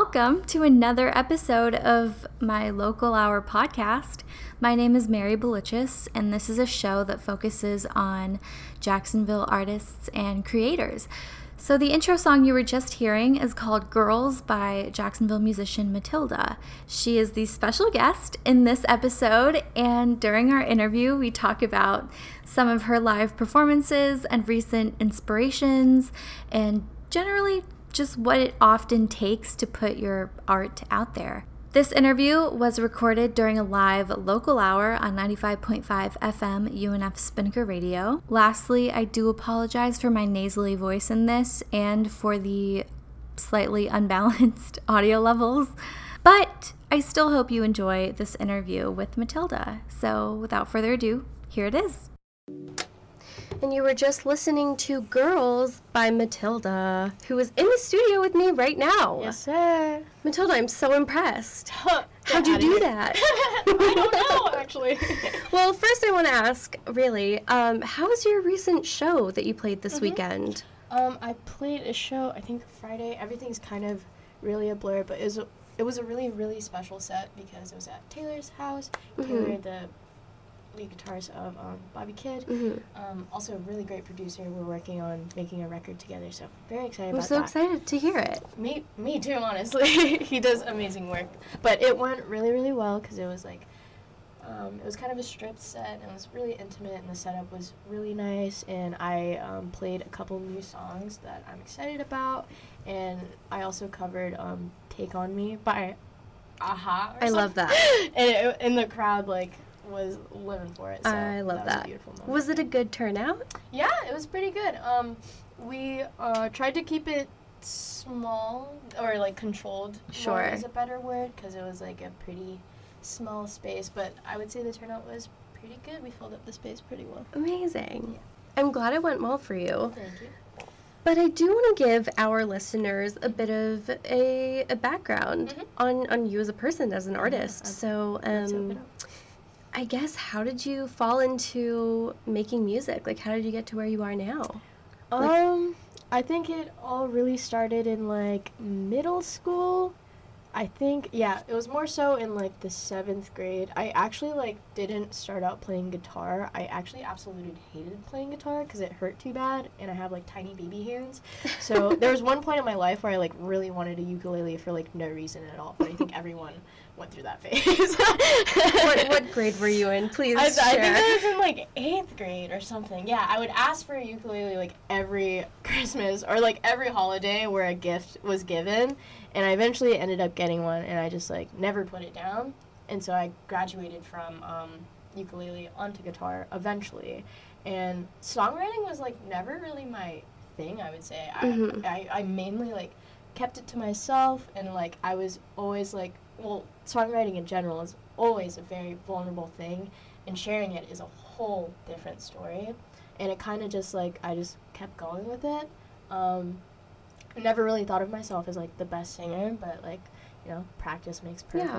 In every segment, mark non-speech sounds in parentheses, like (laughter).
Welcome to another episode of my Local Hour podcast. My name is Mary Belichis, and this is a show that focuses on Jacksonville artists and creators. So, the intro song you were just hearing is called Girls by Jacksonville musician Matilda. She is the special guest in this episode, and during our interview, we talk about some of her live performances and recent inspirations, and generally just what it often takes to put your art out there. This interview was recorded during a live local hour on 95.5 FM UNF Spinnaker Radio. Lastly, I do apologize for my nasally voice in this and for the slightly unbalanced (laughs) audio levels, but I still hope you enjoy this interview with Matilda. So, without further ado, here it is and you were just listening to Girls by Matilda, who is in the studio with me right now. Yes, sir. Matilda, I'm so impressed. (laughs) How'd you do that? (laughs) I don't know, actually. (laughs) well, first I want to ask, really, um, how was your recent show that you played this mm-hmm. weekend? Um, I played a show, I think Friday. Everything's kind of really a blur, but it was a, it was a really, really special set because it was at Taylor's house. Mm-hmm. Taylor, the lead guitarist of um, Bobby Kid. Mm-hmm. Um, also a really great producer. We're working on making a record together, so very excited I'm so that. excited to hear it. Me, me too. Honestly, (laughs) he does amazing work. But it went really, really well because it was like. Um, it was kind of a stripped set and it was really intimate and the setup was really nice and i um, played a couple new songs that i'm excited about and i also covered um, take on me by a-ha i love that (laughs) and, it, and the crowd like was living for it. So I love that. that. Was, was, it a good turnout? Yeah, it was pretty good. Um, we uh, tried to keep it small or like controlled. Sure, is a better word because it was like a pretty small space. But I would say the turnout was pretty good. We filled up the space pretty well. Amazing. Yeah. I'm glad it went well for you. Thank you. But I do want to give our listeners a bit of a, a background mm-hmm. on, on you as a person, as an artist. Yeah, so, um, I guess how did you fall into making music? Like how did you get to where you are now? Um I think it all really started in like middle school. I think yeah, it was more so in like the seventh grade. I actually like didn't start out playing guitar. I actually absolutely hated playing guitar because it hurt too bad, and I have like tiny baby hands. So (laughs) there was one point in my life where I like really wanted a ukulele for like no reason at all. But I think everyone went through that phase. (laughs) what, what grade were you in? Please I, share. I think I was in like eighth grade or something. Yeah, I would ask for a ukulele like every (laughs) Christmas or like every holiday where a gift was given, and I eventually ended up getting one, and I just like never put it down, and so I graduated from um, ukulele onto guitar eventually, and songwriting was like never really my thing. I would say mm-hmm. I, I I mainly like kept it to myself and like I was always like well, songwriting in general is always a very vulnerable thing, and sharing it is a whole different story. And it kind of just like I just kept going with it. Um, I never really thought of myself as like the best singer, but like you know, practice makes perfect.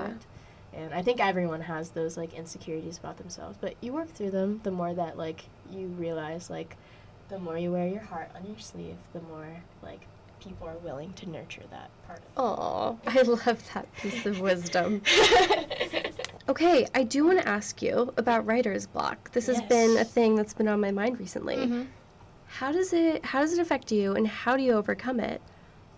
Yeah. And I think everyone has those like insecurities about themselves, but you work through them. The more that like you realize, like, the more you wear your heart on your sleeve, the more like people are willing to nurture that part. Of. Oh, (laughs) I love that piece of wisdom. (laughs) okay, I do want to ask you about writer's block. This yes. has been a thing that's been on my mind recently. Mm-hmm. How does it how does it affect you and how do you overcome it?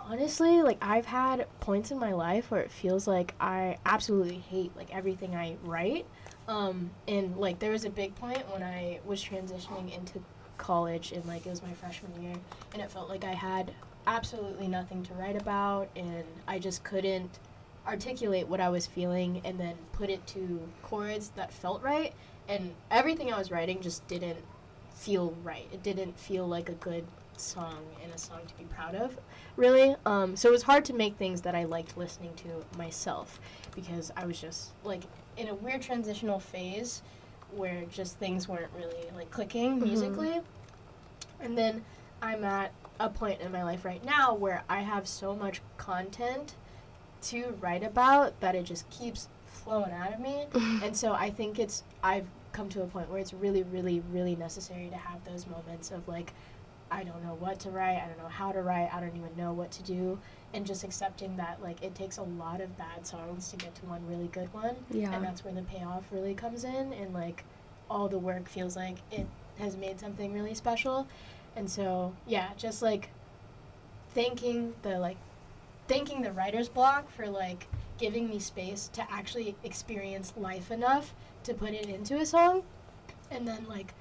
Honestly, like I've had points in my life where it feels like I absolutely hate like everything I write. Um, and like there was a big point when I was transitioning into college and like it was my freshman year and it felt like I had absolutely nothing to write about, and I just couldn't articulate what I was feeling and then put it to chords that felt right. And everything I was writing just didn't feel right. It didn't feel like a good song and a song to be proud of, really. Um, so it was hard to make things that I liked listening to myself because I was just like in a weird transitional phase where just things weren't really like clicking mm-hmm. musically. And then I'm at a point in my life right now where I have so much content to write about that it just keeps flowing out of me. (laughs) and so I think it's I've come to a point where it's really really really necessary to have those moments of like I don't know what to write, I don't know how to write, I don't even know what to do. And just accepting that like it takes a lot of bad songs to get to one really good one. Yeah. And that's where the payoff really comes in and like all the work feels like it has made something really special. And so yeah, just like thanking the like thanking the writer's block for like giving me space to actually experience life enough to put it into a song and then like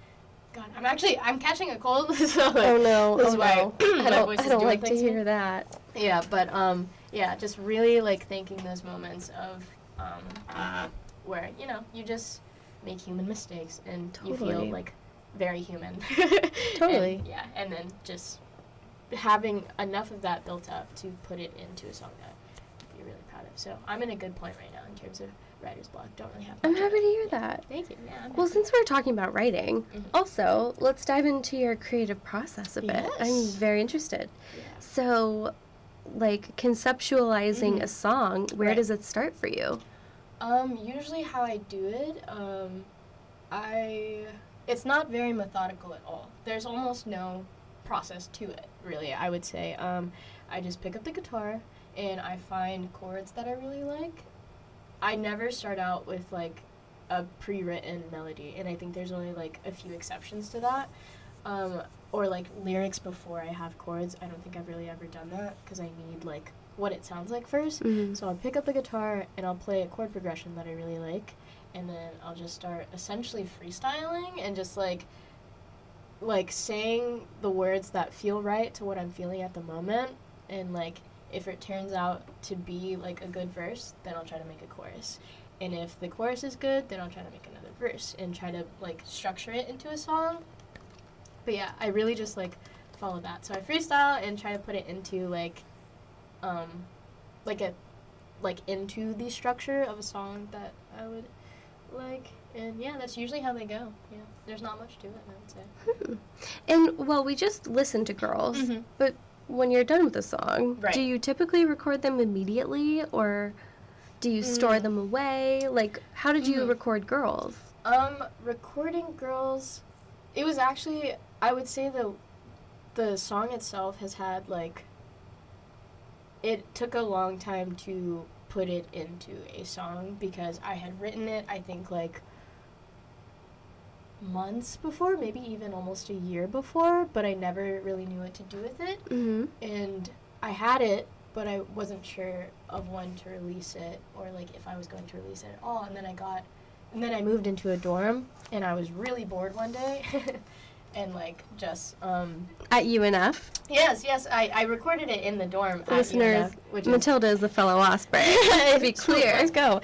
god i'm actually i'm catching a cold (laughs) so like, oh no, this oh is no. (clears throat) my I don't, I don't like to hear that. yeah but um yeah just really like thanking those moments of um where you know you just make human mistakes and you feel like very human (laughs) Totally. And, yeah and then just having enough of that built up to put it into a song that I'd be really proud of so i'm in a good point right now in terms of writer's block don't really have I'm happy to hear that. thank you yeah I'm Well, since we're talking about writing, Mhm. also let's dive into your creative process a bit. Yes. I'm very interested. yeah. So, like conceptualizing Mhm. a song, where Right. does it start for you? Um, usually how I do it, um, I it's not very methodical at all. There's almost no process to it, really. I would say. Um, I just pick up the guitar and I find chords that I really like. I never start out with like a pre-written melody, and I think there's only like a few exceptions to that. Um, or like lyrics before I have chords. I don't think I've really ever done that because I need like what it sounds like 1st Mhm. so I'll pick up the guitar and I'll play a chord progression that I really like, and then I'll just start essentially freestyling and just like like saying the words that feel right to what I'm feeling at the moment, and like if it turns out to be like a good verse, then I'll try to make a chorus. And if the chorus is good, then I'll try to make another verse and try to like structure it into a song. But yeah, I really just like follow that. So I freestyle and try to put it into like um like a like into the structure of a song that I would like. And yeah, that's usually how they go. Yeah. There's not much to it, I would say. Hmm. (laughs) And well, we just listen to girls, Mhm. but when you're done with a song, Right. do you typically record them immediately or do you store Mm. them away? Like, how did you Mhm. record girls? Um, recording girls, it was actually I would say the the song itself has had like it took a long time to put it into a song because I had written it I think like months before, maybe even almost a year before, but I never really knew what to do with it Mm-hmm. and I had it, but I wasn't sure of when to release it or like if I was going to release it at all. And then I got, and then I moved into a dorm, and I was really bored one day, (laughs) and like just um At UNF, yes yes I, I recorded it in the dorm. listeners, UNF, which is Matilda is the fellow Osprey. (laughs) to be clear. Let's go.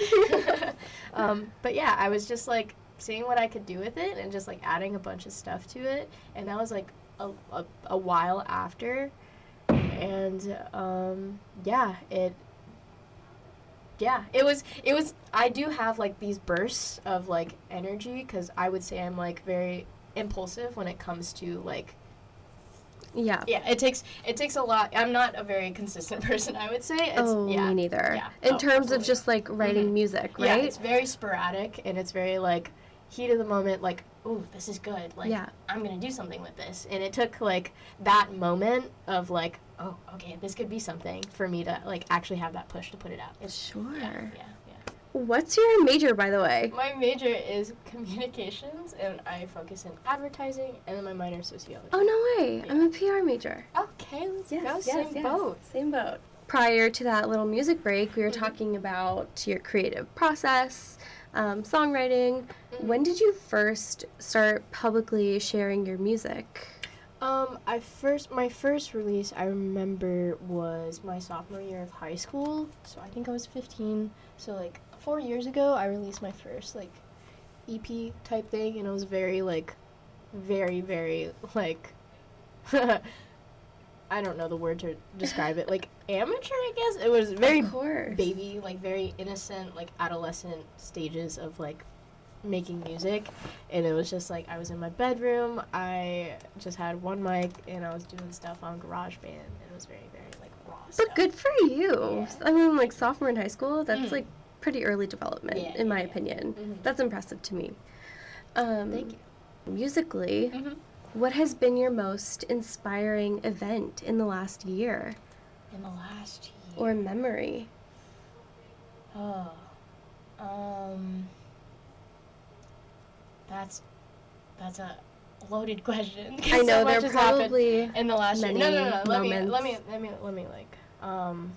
(laughs) um, but yeah, I was just like seeing what I could do with it and just like adding a bunch of stuff to it, and that was like a, a, a while after, and um, yeah, it. Yeah, it was. It was. I do have like these bursts of like energy because I would say I'm like very impulsive when it comes to like Yeah. yeah it takes it takes a lot i'm not a very consistent (laughs) person i would say it's, oh, yeah me neither. yeah. In Oh, terms of just like writing Mhm. music, yeah it's very sporadic and it's very like heat of the moment like ooh this is good like Yeah. i'm gonna do something with this and it took like that moment of like oh okay this could be something for me to like actually have that push to put it out it's Sure. yeah yeah yeah What's your major, by the way? my major is communications and i focus in advertising and then my minor is sociology Oh no way! I'm a PR major. okay let's go same boat Same boat. Prior to that little music break, we were Mhm. talking about your creative process, um, songwriting. Mhm. When did you first start publicly sharing your music? Um, I first my first release I remember was my sophomore year of high school. So I think I was 15. So like 4 years ago I released my first like EP type thing and it was very like very very (laughs) like (laughs) I don't know the word to describe it. Like (laughs) amateur, I guess. It was very baby, like very innocent, like adolescent stages of like making music. And it was just like I was in my bedroom, I just had one mic and I was doing stuff on GarageBand. It was very, very like raw. But stuff. good for you. Yeah. I mean, like sophomore in high school, that's Mhm. like pretty early development, Yeah, in my yeah, yeah. opinion. Mhm. That's impressive to me. Um, Thank you. Musically, Mm-hmm. What has been your most inspiring event in the last year In the last year. or memory? Oh. Um. That's that's a loaded question. (laughs) I know so much there has happened probably in the last year. No, no, no. Let me, let me, let me, let me, like. Um.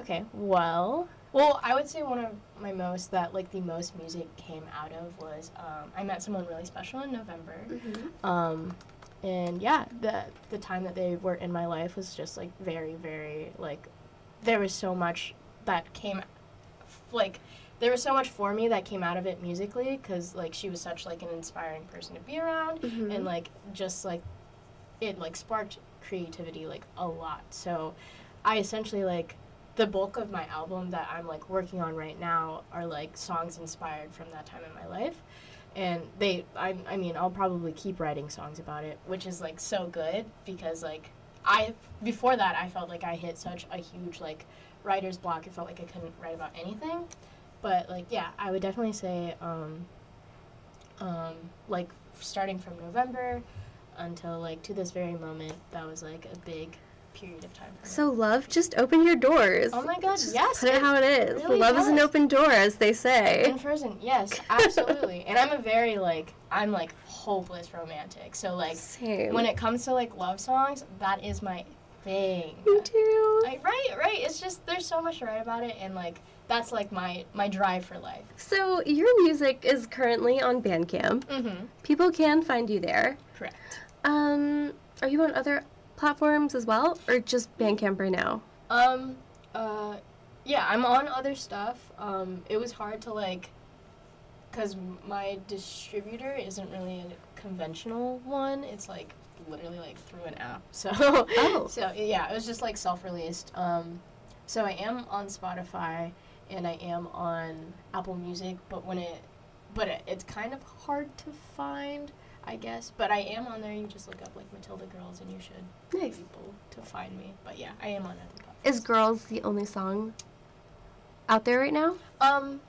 Okay. Well. Well, I would say one of my most that like the most music came out of was um, I met someone really special in November. Um, and yeah, the the time that they were in my life was just like very, very like there was so much that came like there was so much for me that came out of it musically because like she was such like an inspiring person to be around Mhm. and like just like it like sparked creativity like a lot. So i essentially like the bulk of my album that i'm like working on right now are like songs inspired from that time in my life. And they I, I mean i'll probably keep writing songs about it which is like so good because like i before that i felt like i hit such a huge like writer's block. It felt like i couldn't write about anything but like yeah i would definitely say um um like starting from november until like to this very moment that was like a big period of time. So love just open your doors. oh my god Just yes put it how it is. really love is an open door, as they say. in person yes absolutely and i'm a very like i'm like hopeless romantic so like Same. when it comes to like love songs that is my thing Me too. like right right it's just there's so much to write about it and like that's like my my drive for life So your music is currently on Bandcamp. mm-hmm People can find you there. correct Um, are you on other platforms as well, or just Bandcamp right now? Um, uh, yeah, I'm on other stuff. Um, it was hard to like, cause my distributor isn't really a conventional one. It's like literally like through an app. So, Oh. (laughs) so yeah, it was just like self-released. Um, so I am on Spotify and I am on Apple Music, but when it, but it, it's kind of hard to find. I guess, but I am on there. You just look up like Matilda Girls, and you should be able to find me. But yeah, I am on other platforms. Is "Girls" the only song out there right now? Um,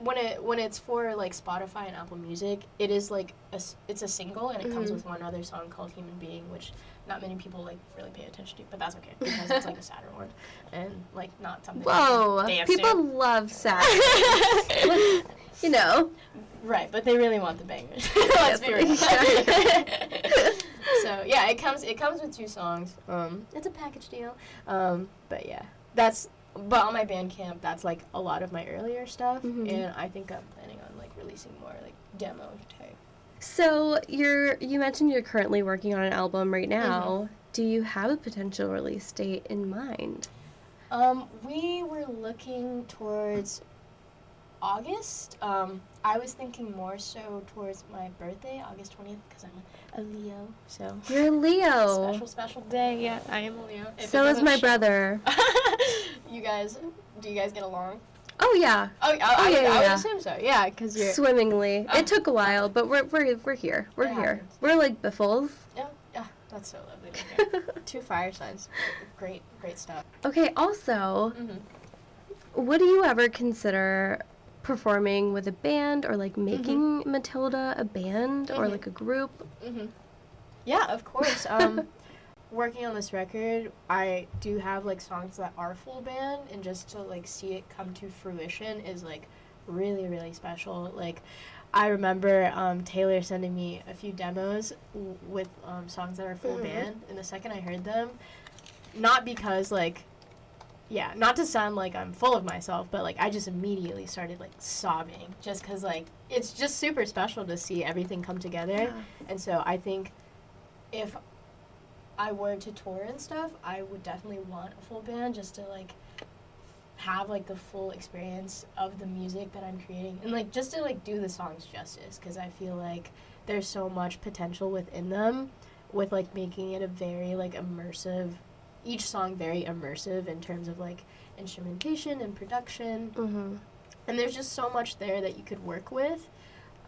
when it when it's for like Spotify and Apple Music, it is like a it's a single and it comes Mhm. with one other song called "Human Being," which not many people like really pay attention to, but that's okay because it's like a sadder one and like not something. Whoa! People to. love (laughs) sad. You know. right, but they really want the bangers. (laughs) Let's be real. (laughs) So yeah, it comes it comes with two songs. Um, it's a package deal. Um, but yeah, that's but on my Bandcamp, that's like a lot of my earlier stuff, Mhm. and I think I'm planning on like releasing more like demo type. So you're you mentioned you're currently working on an album right now. Mm-hmm. Do you have a potential release date in mind? Um, we were looking towards August. Um, I was thinking more so towards my birthday, August twentieth, because I'm a Leo. So You're a Leo. (laughs) special, special day. Yeah, I am a Leo. If so is my show- brother. (laughs) you guys, do you guys get along? Oh yeah, Oh, I, I, Oh, yeah, would, I would assume so. Yeah, because you're. swimmingly. Oh. It took a while, but we're we're we're here. We're It here. happens. We're like biffles. Yeah, yeah, that's so lovely. (laughs) Two fire signs. Great, great stuff. okay. Also, hmm would you ever consider performing with a band or like making Matilda a band or Mhm. like a group? hmm Yeah, of course. (laughs) Um, working on this record, I do have like songs that are full band, and just to like see it come to fruition is like really, really special. Like, I remember um, Taylor sending me a few demos w- with um, songs that are full Mhm. band, and the second I heard them, not because like. Yeah, not to sound like I'm full of myself, but like I just immediately started like sobbing just because like it's just super special to see everything come together. And so I think if I were to tour and stuff, I would definitely want a full band just to like have like the full experience of the music that I'm creating and like just to like do the songs justice because I feel like there's so much potential within them with like making it a very like immersive each song very immersive in terms of like instrumentation and production Mm-hmm. and there's just so much there that you could work with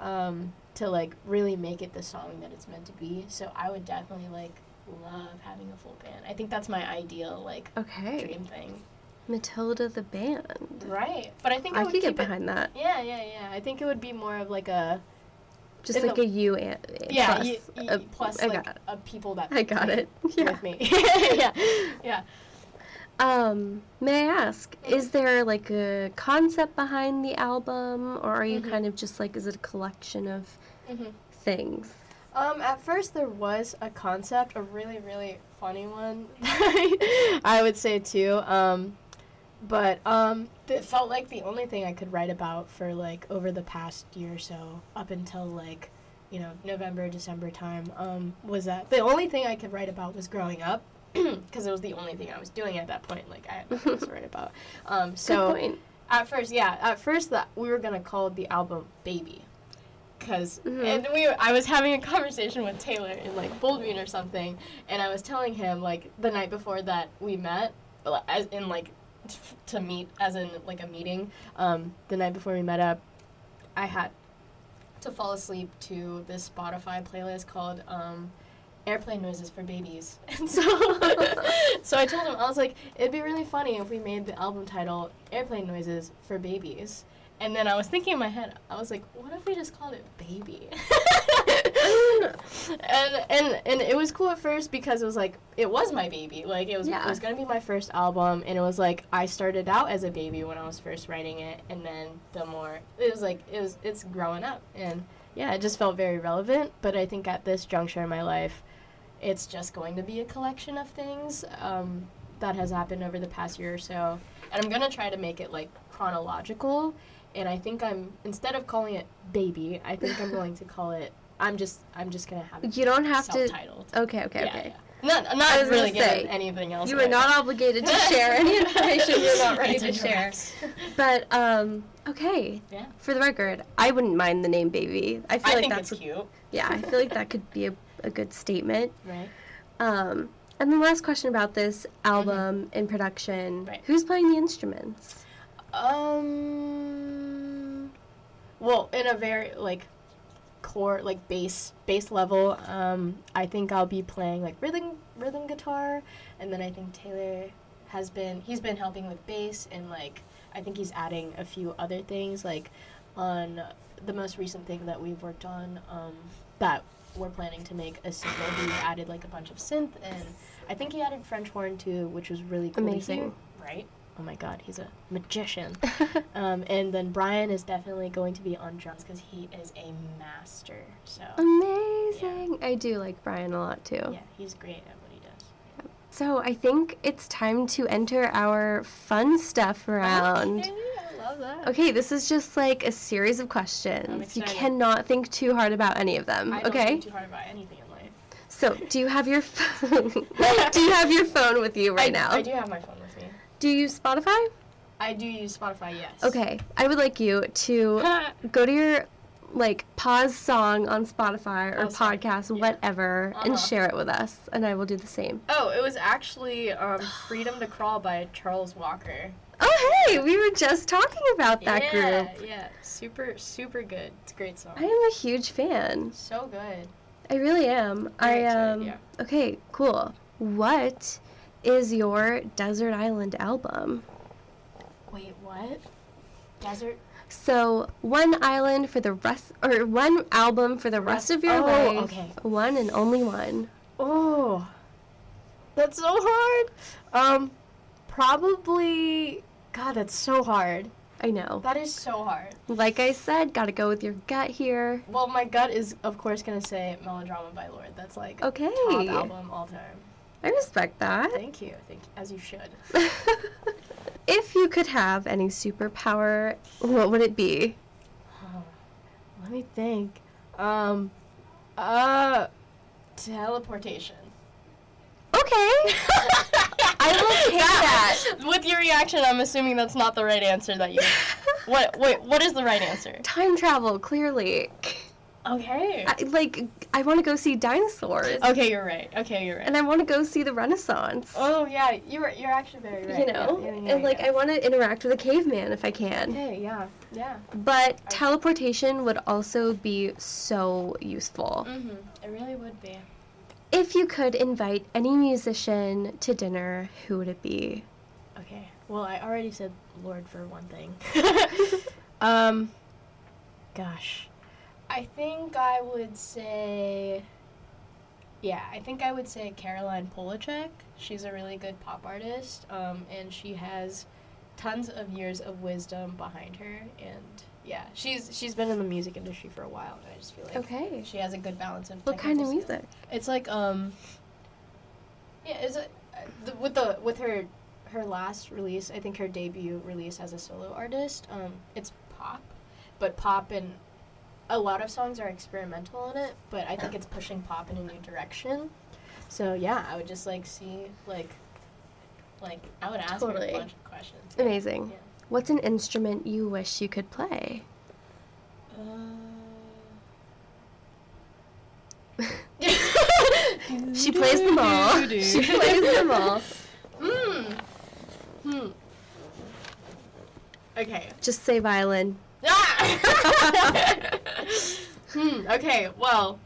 um, to like really make it the song that it's meant to be so i would definitely like love having a full band i think that's my ideal like Okay. dream thing Matilda the band. right but i think i, I would could get keep it- behind that. yeah yeah yeah i think it would be more of like a Just like the- a U and Yeah, plus. a- plus I like uh, people that I got it. (laughs) Yeah. with me. (laughs) yeah, yeah. Um, may I ask, is there like a concept behind the album, or are you Mhm. kind of just like, is it a collection of Mhm. things? Um, at first there was a concept, a really, really funny one. (laughs) I would say too. Um, but um, it felt like the only thing I could write about for like over the past year or so, up until like, you know, November, December time, um, was that the only thing I could write about was growing up, (clears throat) because it was the only thing I was doing at that point. Like I had nothing else to write (laughs) about. Um, so at first, yeah, at first that we were gonna call the album "Baby," because Mhm. and we I was having a conversation with Taylor in like Bold Bean or something, and I was telling him like the night before that we met, as in like to meet as in like a meeting. Um, the night before we met up, I had to fall asleep to this Spotify playlist called um, airplane noises for babies. (laughs) And so so I told him I was like it'd be really funny if we made the album title airplane noises for babies. And then I was thinking in my head, I was like, what if we just called it baby? (laughs) (laughs) and and and it was cool at first because it was like it was my baby. Like it was Yeah. it was gonna be my first album and it was like I started out as a baby when I was first writing it and then the more it was like it was it's growing up and yeah, it just felt very relevant. But I think at this juncture in my life, it's just going to be a collection of things um, that has happened over the past year or so. And I'm gonna try to make it like chronological. And I think I'm instead of calling it baby, I think I'm (laughs) going to call it. I'm just I'm just gonna have it You don't have to. self-titled. Okay, okay, Yeah, okay. yeah. Not not really say, anything else. You are not obligated to (laughs) share any information you're not ready to share. But um, okay. Yeah. For the record, I wouldn't mind the name baby. I feel I like that's cute, yeah. I feel like that could be a, a good statement. right? Um, and the last question about this album in production: Right. Who's playing the instruments? Um. Well, in a very like core like bass bass level, um, I think I'll be playing like rhythm rhythm guitar, and then I think Taylor has been he's been helping with bass and like I think he's adding a few other things like on the most recent thing that we've worked on um, that we're planning to make a single. He added like a bunch of synth and I think he added French horn too, which was really cool. Amazing. right? Oh my god, he's a magician. (laughs) um, and then Brian is definitely going to be on drums because he is a master. So Amazing. I do like Brian a lot too. yeah, he's great at what he does. So I think it's time to enter our fun stuff round. Okay, I love that. Okay, this is just like a series of questions. You cannot think too hard about any of them. I don't okay? think too hard about anything in life. So, do you have your (laughs) phone? do you have your phone with you right I, now? I do have my phone. Do you use Spotify? I do use Spotify, yes. Okay, I would like you to (laughs) go to your like pause song on Spotify or podcast, yeah. whatever, and Uh-huh. share it with us, and I will do the same. oh, it was actually um, Freedom to Crawl by Charles Walker. Oh, hey, we were just talking about that yeah, group. Yeah, yeah, super, super good. It's a great song. I am a huge fan. so good. I really am. I Very excited, um. yeah. Okay, cool. What is your desert island album? Wait, what? Desert? So one island for the rest, or one album for the rest of your Oh, life. okay. One and only one. Oh, that's so hard. Um, probably. God, that's so hard. I know. That is so hard. Like I said, gotta go with your gut here. Well, my gut is, of course, gonna say "Melodrama" by Lorde. That's like Okay. top album all time. I respect that. Thank you, thank you, as you should. (laughs) if you could have any superpower, what would it be? Oh, (sighs) let me think. Um, uh, teleportation. Okay. (laughs) I will take that. (laughs) With your reaction, I'm assuming that's not the right answer. That you. what? Wait. What is the right answer? Time travel, clearly. Okay. I, like, I want to go see dinosaurs. Okay, you're right. Okay, you're right. And I want to go see the Renaissance. oh yeah, you're you're actually very right. you know? Yeah, yeah, yeah, and, like. I want to interact with a caveman if I can. Okay, yeah, yeah. But teleportation would also be so useful. Mhm. It really would be. If you could invite any musician to dinner, who would it be? Okay. Well, I already said Lorde for one thing. (laughs) (laughs) um, gosh. I think I would say. Yeah, I think I would say Caroline Polachek. She's a really good pop artist, um, and she has tons of years of wisdom behind her. And yeah, she's she's been in the music industry for a while, and I just feel like Okay. she has a good balance of. What kind of skill. music? It's like um. Yeah, is it uh, the, with the with her her last release? I think her debut release as a solo artist. Um, it's pop, but pop and a lot of songs are experimental in it. But I think it's pushing pop in a new direction. So yeah, I would just like see like, like I would ask her Totally. a bunch of questions. Amazing. Yeah. What's an instrument you wish you could play? (laughs) She plays them all. (laughs) (laughs) She plays them all. Hmm. Hmm. Okay. Just say violin. Ah! Hmm. Okay. Well,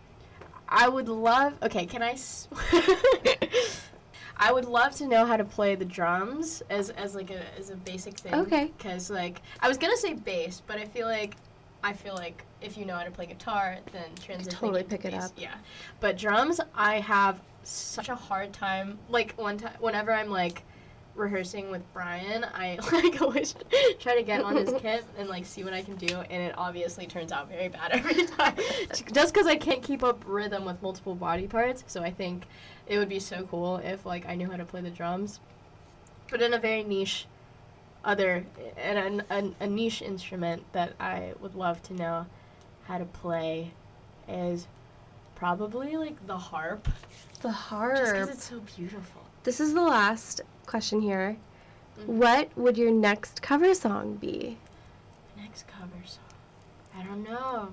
I would love. Okay. Can I? S- (laughs) I would love to know how to play the drums as as like a as a basic thing. Okay. Because like I was gonna say bass, but I feel like I feel like if you know how to play guitar, then transitioning totally pick it up. Yeah. But drums, I have such a hard time. Like one time, whenever I'm like rehearsing with Brian, I (laughs) like always try to get on his (laughs) kit and like see what I can do, and it obviously turns out very bad (laughs) every time. Just because I can't keep up rhythm with multiple body parts, so I think it would be so cool if like I knew how to play the drums, but in a very niche, other and a, a, a niche instrument that I would love to know how to play is probably like the harp, The harp. just because it's so beautiful. This is the last question here. Mhm. What would your next cover song be? Next cover song. I don't know.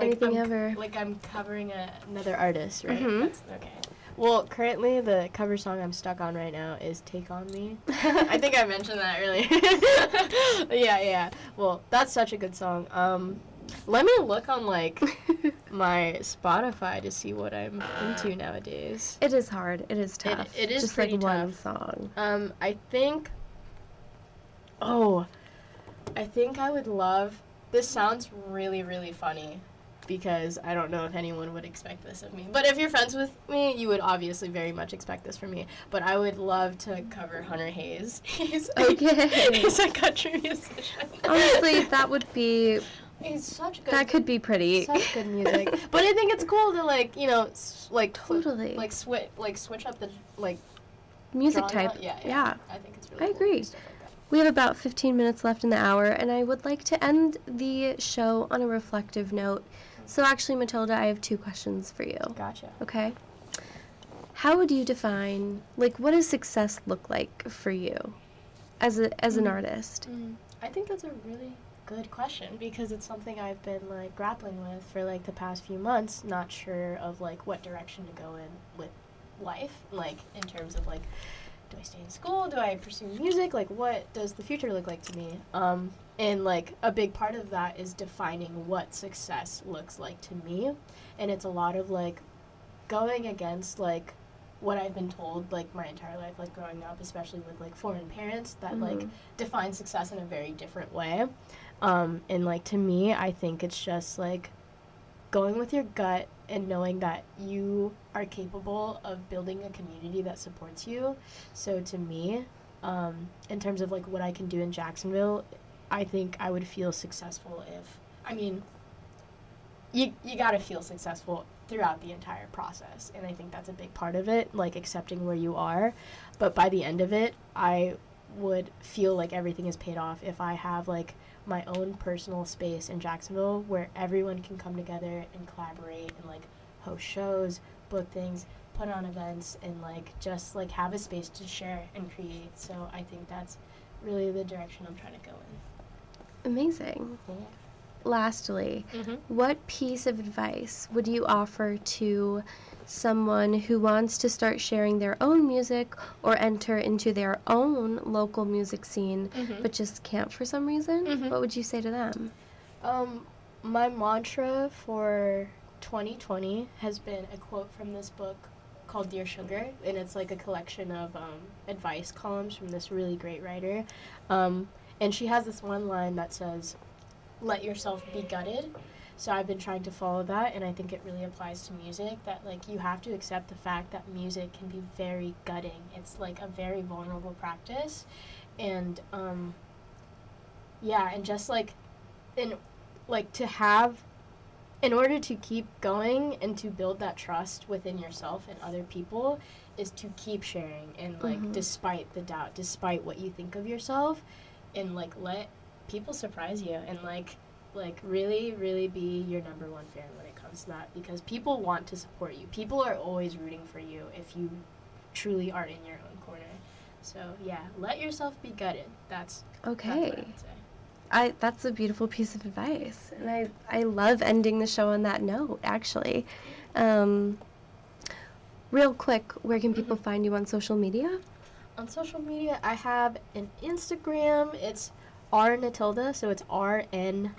Anything I'm, ever. Like I'm covering a, another artist, right? Mhm. That's, okay. Well, currently the cover song I'm stuck on right now is "Take on Me." (laughs) I think I mentioned that earlier. (laughs) yeah, yeah. Well, that's such a good song. Um, let me look on like (laughs) my Spotify to see what I'm into nowadays. It is hard. It is tough. it is just pretty like one tough. song. Um, I think. Oh, I think I would love. This sounds really, really funny, because I don't know if anyone would expect this of me. But if you're friends with me, you would obviously very much expect this from me. But I would love to cover Hunter Hayes. (laughs) He's Okay. he's a country musician. Honestly, (laughs) that would be he's such good. that could be pretty. such good music. (laughs) but I think it's cool to like you know s- like Totally. like switch like switch up the like Music genre. type. Yeah, yeah, yeah. I think it's really I cool agree. stuff like that. We have about 15 minutes left in the hour, and I would like to end the show on a reflective note. So, actually, Matilda, I have two questions for you. Gotcha. Okay? How would you define, like, what does success look like for you as, a, as an Mm. artist? I think that's a really good question because it's something I've been like grappling with for like the past few months, not sure of like what direction to go in with life, like in terms of like do I stay in school? Do I pursue music? Like what does the future look like to me? Um and like a big part of that is defining what success looks like to me. And it's a lot of like going against like what I've been told like my entire life, like growing up, especially with like foreign parents that like Mhm. define success in a very different way. Um, and like to me, I think it's just like going with your gut and knowing that you are capable of building a community that supports you. So to me, um, in terms of like what I can do in Jacksonville, I think I would feel successful if I mean you you got to feel successful throughout the entire process and i think that's a big part of it like accepting where you are but by the end of it i would feel like everything is paid off if i have like my own personal space in jacksonville where everyone can come together and collaborate and like host shows book things put on events and like just like have a space to share and create so i think that's really the direction i'm trying to go in. Amazing. in Lastly, mm-hmm. what piece of advice would you offer to someone who wants to start sharing their own music or enter into their own local music scene Mhm. but just can't for some reason? Mhm. What would you say to them? Um, my mantra for 2020 has been a quote from this book called Dear Sugar, and it's like a collection of um, advice columns from this really great writer. Um, and she has this one line that says, let yourself be gutted. So I've been trying to follow that, and I think it really applies to music. That like you have to accept the fact that music can be very gutting. It's like a very vulnerable practice, and um, yeah, and just like, in like to have, in order to keep going and to build that trust within yourself and other people, is to keep sharing and like Mhm. despite the doubt, despite what you think of yourself, and like let people surprise you and like like really really be your number one fan when it comes to that because people want to support you people are always rooting for you if you truly are in your own corner so yeah let yourself be gutted that's that's what I Okay. would. I that's a beautiful piece of advice, and I I love ending the show on that note. Actually, um, real quick, where can people find you on social media? on social media i have an instagram it's r natilda so it's r n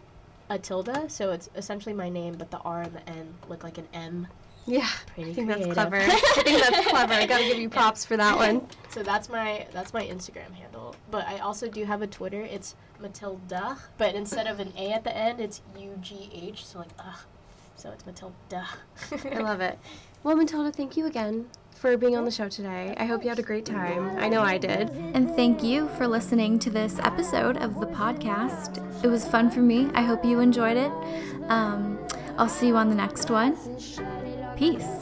a tilde so it's essentially my name but the r and the n look like an m Yeah, Pretty I think that's clever. I think that's (laughs) clever. I gotta give you props for that one. So that's my that's my Instagram handle. But I also do have a Twitter. It's Matilda, but instead of an A at the end, it's U G H. So like ugh. So it's Matilda. I love it. Well, Matilda, thank you again for being on the show today. I hope you had a great time. I know I did. And thank you for listening to this episode of the podcast. It was fun for me. I hope you enjoyed it. Um, I'll see you on the next one. Peace.